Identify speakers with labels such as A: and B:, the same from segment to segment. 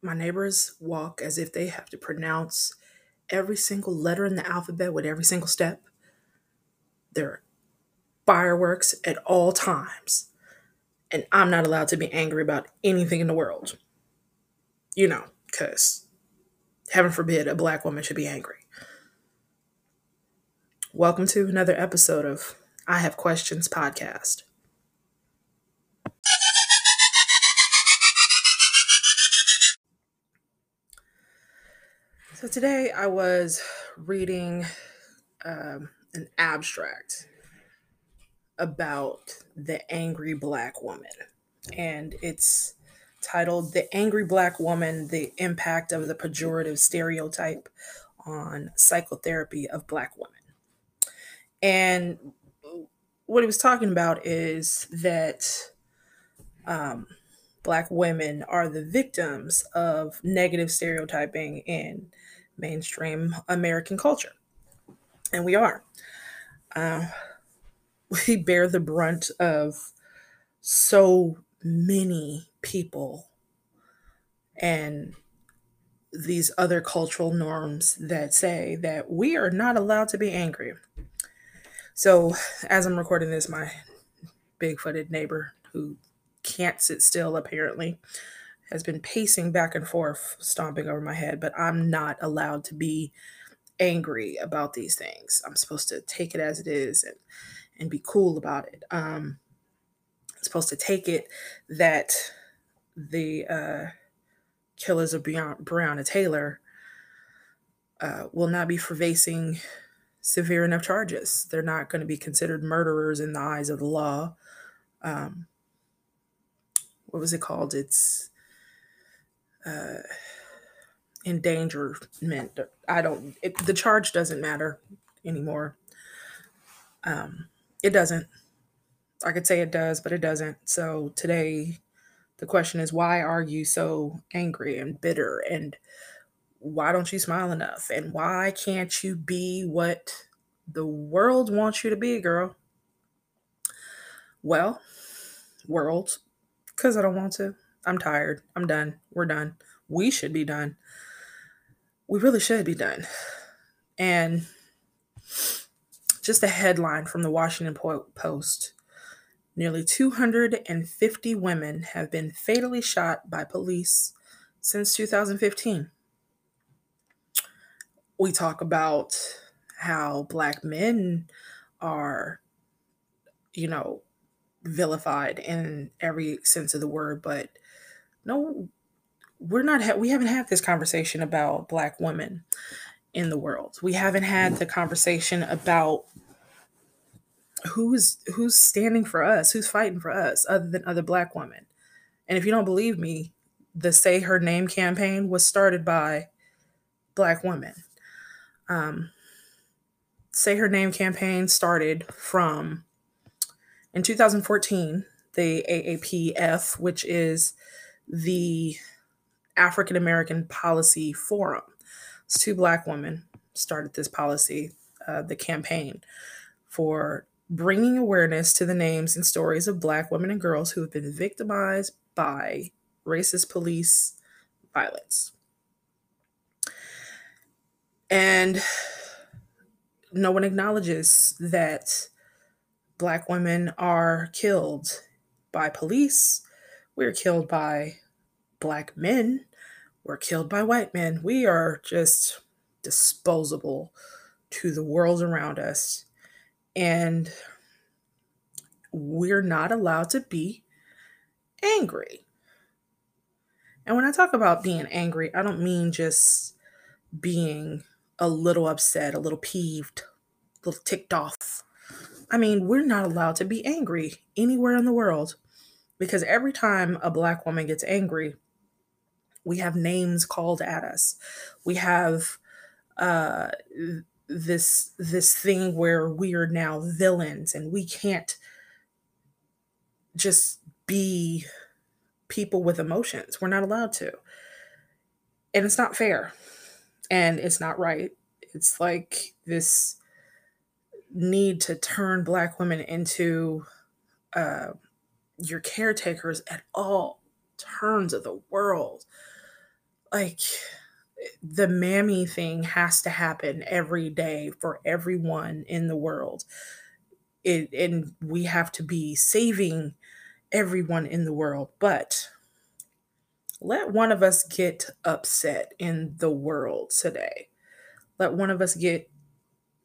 A: My neighbors walk as if they have to pronounce every single letter in the alphabet with every single step. There are fireworks at all times. And I'm not allowed to be angry about anything in the world. You know, because heaven forbid a black woman should be angry. Welcome to another episode of I Have Questions podcast. So today I was reading um, an abstract about the angry black woman, and it's titled The Angry Black Woman The Impact of the Pejorative Stereotype on Psychotherapy of Black Women. And what he was talking about is that um, Black women are the victims of negative stereotyping in mainstream American culture. And we are. Uh, we bear the brunt of so many people and these other cultural norms that say that we are not allowed to be angry. So, as I'm recording this, my big footed neighbor who can't sit still apparently has been pacing back and forth, stomping over my head, but I'm not allowed to be angry about these things. I'm supposed to take it as it is and and be cool about it. Um, I'm supposed to take it that the uh, killers of Breonna Taylor uh, will not be facing severe enough charges. They're not going to be considered murderers in the eyes of the law. Um, what was it called? It's uh, endangerment. I don't. It, the charge doesn't matter anymore. Um, it doesn't. I could say it does, but it doesn't. So today, the question is, why are you so angry and bitter? And why don't you smile enough? And why can't you be what the world wants you to be, girl? Well, world, because I don't want to. I'm tired. I'm done. We're done. We should be done. We really should be done. And just a headline from the Washington Post nearly 250 women have been fatally shot by police since 2015. We talk about how black men are, you know, vilified in every sense of the word, but no, we're not, ha- we haven't had this conversation about black women in the world. We haven't had the conversation about who's who's standing for us, who's fighting for us other than other black women. And if you don't believe me, the Say Her Name campaign was started by black women. Um, Say Her Name campaign started from in 2014, the AAPF, which is the African American Policy Forum. It's two black women started this policy, uh, the campaign for bringing awareness to the names and stories of black women and girls who have been victimized by racist police violence. And no one acknowledges that black women are killed by police. We're killed by black men. We're killed by white men. We are just disposable to the world around us. And we're not allowed to be angry. And when I talk about being angry, I don't mean just being a little upset, a little peeved, a little ticked off. I mean, we're not allowed to be angry anywhere in the world because every time a black woman gets angry, we have names called at us. We have uh, this this thing where we are now villains and we can't just be people with emotions. We're not allowed to. And it's not fair. And it's not right. It's like this need to turn black women into uh, your caretakers at all turns of the world. like the mammy thing has to happen every day for everyone in the world. It, and we have to be saving everyone in the world. But let one of us get upset in the world today. Let one of us get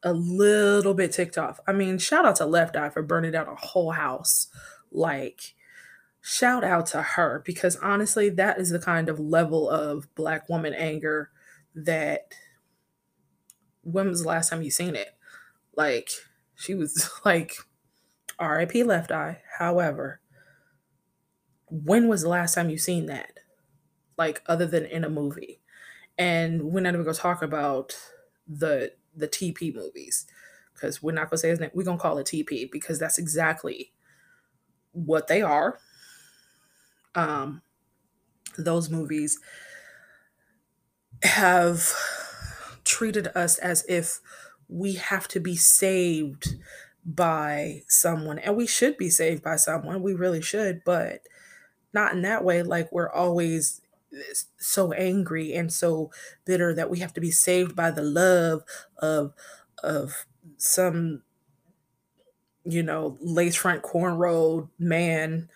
A: a little bit ticked off. I mean, shout out to Left Eye for burning down a whole house. Like, shout out to her because honestly, that is the kind of level of black woman anger that when was the last time you seen it? Like, she was like, RIP Left Eye. However, when was the last time you seen that? Like, other than in a movie. And we're not even gonna talk about the the TP movies because we're not gonna say his name. We're gonna call it TP because that's exactly what they are. Um, those movies have treated us as if we have to be saved by someone, and we should be saved by someone. We really should, but not in that way. Like we're always so angry and so bitter that we have to be saved by the love of of some you know lace front cornrow man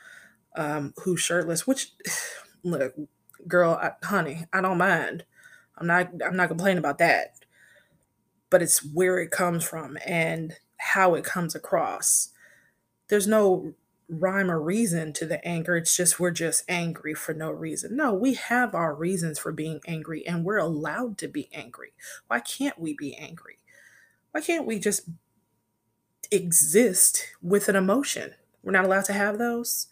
A: um who's shirtless which look girl I, honey i don't mind i'm not i'm not complaining about that but it's where it comes from and how it comes across there's no rhyme or reason to the anger. It's just we're just angry for no reason. No, we have our reasons for being angry and we're allowed to be angry. Why can't we be angry? Why can't we just exist with an emotion? We're not allowed to have those.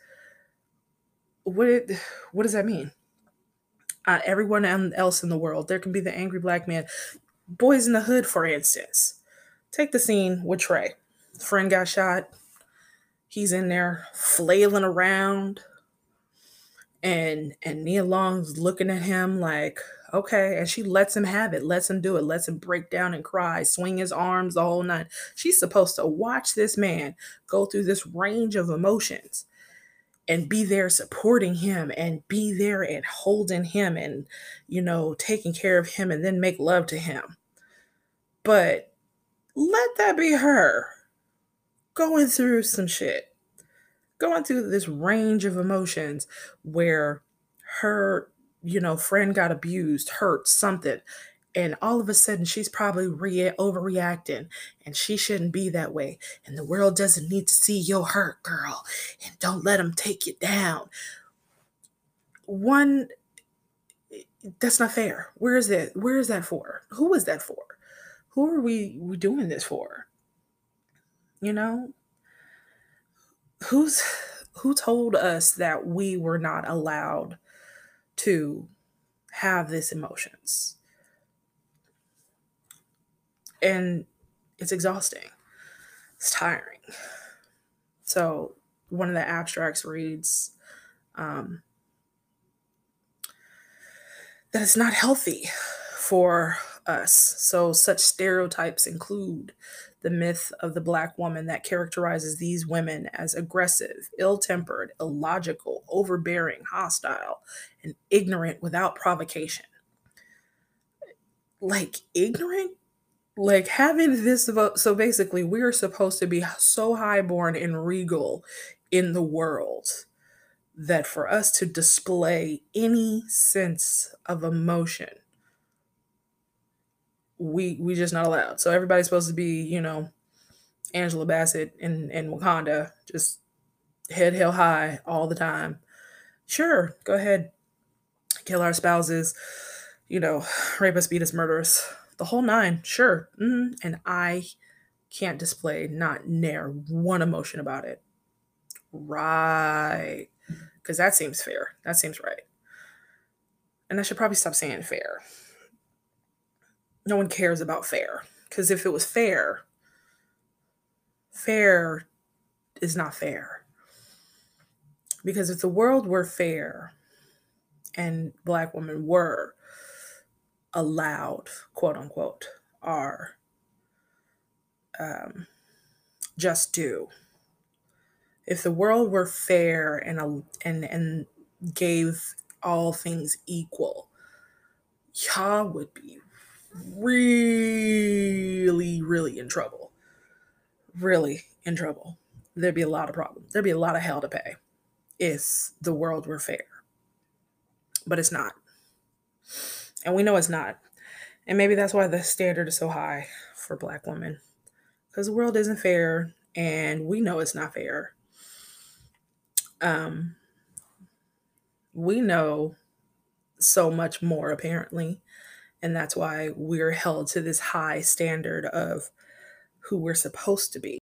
A: What it, what does that mean? Uh, everyone else in the world, there can be the angry black man. Boys in the Hood, for instance. Take the scene with Trey. Friend got shot he's in there flailing around and and Nia Long's looking at him like, okay, and she lets him have it, lets him do it, lets him break down and cry, swing his arms the whole night. She's supposed to watch this man go through this range of emotions and be there supporting him and be there and holding him and you know taking care of him and then make love to him. But let that be her going through some shit, going through this range of emotions where her, you know, friend got abused, hurt, something. And all of a sudden, she's probably re- overreacting, and she shouldn't be that way. And the world doesn't need to see your hurt, girl. And don't let them take you down. One, that's not fair. Where is that? Where is that for? Who is that for? Who are we, we doing this for? You know? Who's who told us that we were not allowed to have these emotions? And it's exhausting. It's tiring. So one of the abstracts reads um, that it's not healthy for us. So such stereotypes include the myth of the black woman that characterizes these women as aggressive, ill tempered, illogical, overbearing, hostile, and ignorant without provocation. Like, ignorant? Like, having this, so basically, we're supposed to be so highborn and regal in the world that for us to display any sense of emotion we we just not allowed. So everybody's supposed to be, you know, Angela Bassett in in Wakanda, just head held high all the time. Sure, go ahead, kill our spouses, you know, rape us, beat us, murder us, the whole nine. Sure, mm-hmm. and I can't display not near one emotion about it. Right, because that seems fair. That seems right. And I should probably stop saying fair no one cares about fair. Because if it was fair, fair is not fair. Because if the world were fair and Black women were allowed, quote unquote, are um, just due. If the world were fair and and and gave all things equal, y'all would be really, really in trouble. Really in trouble. There'd be a lot of problems. There'd be a lot of hell to pay if the world were fair. But it's not. And we know it's not. And maybe that's why the standard is so high for Black women. Because the world isn't fair and we know it's not fair. Um, we know so much more apparently and that's why we're held to this high standard of who we're supposed to be.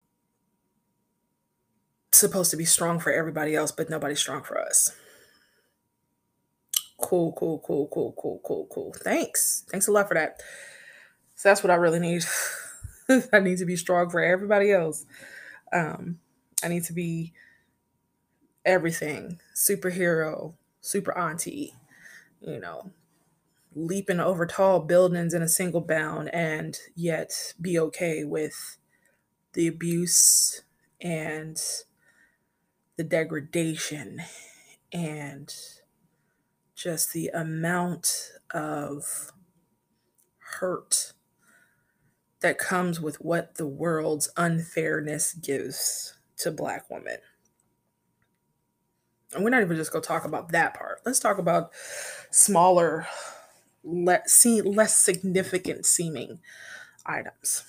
A: Supposed to be strong for everybody else but nobody's strong for us. Cool cool cool cool cool cool cool. Thanks. Thanks a lot for that. So that's what i really need. I need to be strong for everybody else. Um i need to be everything. Superhero super auntie you know, leaping over tall buildings in a single bound and yet be okay with the abuse and the degradation and just the amount of hurt that comes with what the world's unfairness gives to black women and we're not even just going to talk about that part. Let's talk about smaller, less, less significant seeming items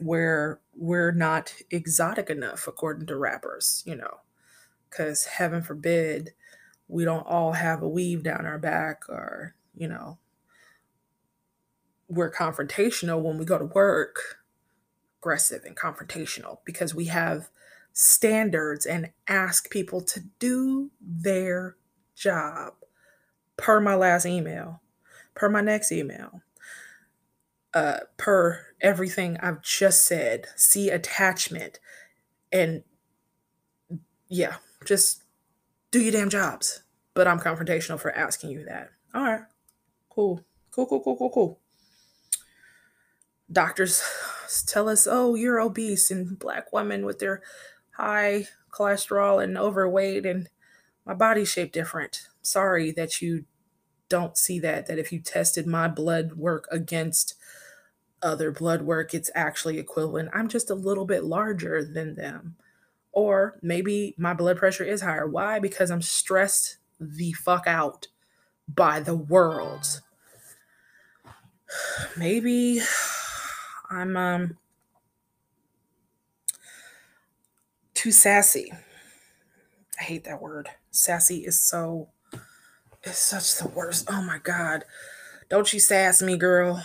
A: where we're not exotic enough, according to rappers, you know, because heaven forbid we don't all have a weave down our back or, you know, we're confrontational when we go to work, aggressive and confrontational because we have standards and ask people to do their job. Per my last email, per my next email, uh, per everything I've just said. See attachment. And yeah, just do your damn jobs. But I'm confrontational for asking you that. All right, cool. Cool, cool, cool, cool, cool. Doctors tell us, oh, you're obese, and black women with their high cholesterol and overweight and my body shape different. Sorry that you don't see that that if you tested my blood work against other blood work it's actually equivalent. I'm just a little bit larger than them. Or maybe my blood pressure is higher. Why? Because I'm stressed the fuck out by the world. Maybe I'm um too sassy. I hate that word. Sassy is so it's such the worst. Oh my god. Don't you sass me, girl.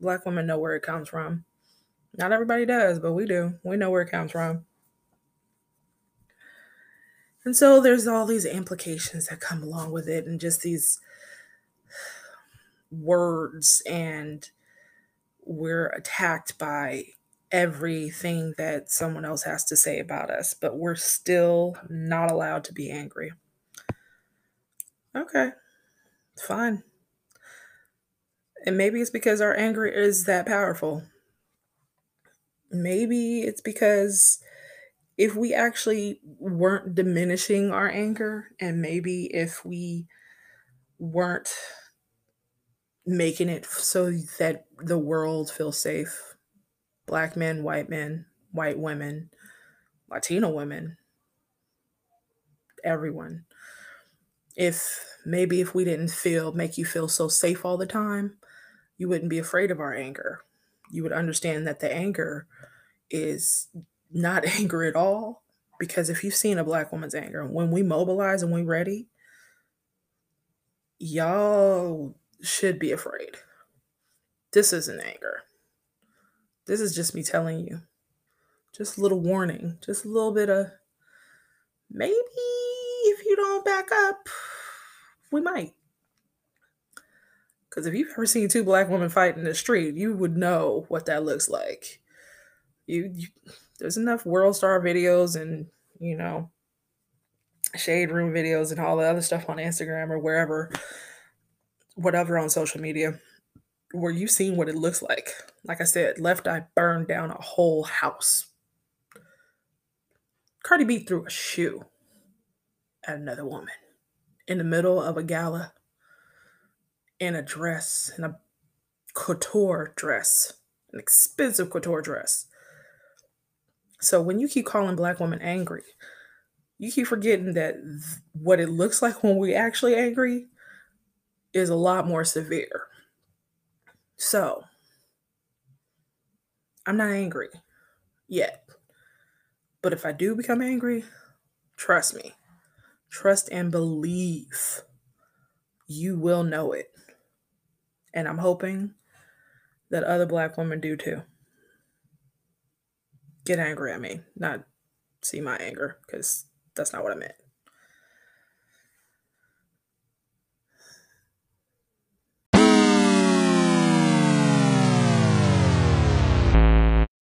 A: Black women know where it comes from. Not everybody does, but we do. We know where it comes from. And so there's all these implications that come along with it and just these words and we're attacked by everything that someone else has to say about us, but we're still not allowed to be angry. Okay, fine. And maybe it's because our anger is that powerful. Maybe it's because if we actually weren't diminishing our anger, and maybe if we weren't making it so that the world feels safe black men, white men, white women, Latino women, everyone. If maybe if we didn't feel make you feel so safe all the time, you wouldn't be afraid of our anger. You would understand that the anger is not anger at all. Because if you've seen a black woman's anger, when we mobilize and we're ready, y'all should be afraid. This isn't anger. This is just me telling you. Just a little warning. Just a little bit of maybe if you don't back up, we might. Because if you've ever seen two black women fight in the street, you would know what that looks like. You, you there's enough WorldStar videos and you know shade room videos and all the other stuff on Instagram or wherever, whatever on social media where you've seen what it looks like? Like I said, Left Eye burned down a whole house. Cardi B threw a shoe at another woman in the middle of a gala in a dress, in a couture dress, an expensive couture dress. So when you keep calling black women angry, you keep forgetting that th- what it looks like when we actually angry is a lot more severe. So I'm not angry yet. But if I do become angry, trust me, trust and believe you will know it. And I'm hoping that other black women do too. Get angry at me, not see my anger, because that's not what I meant.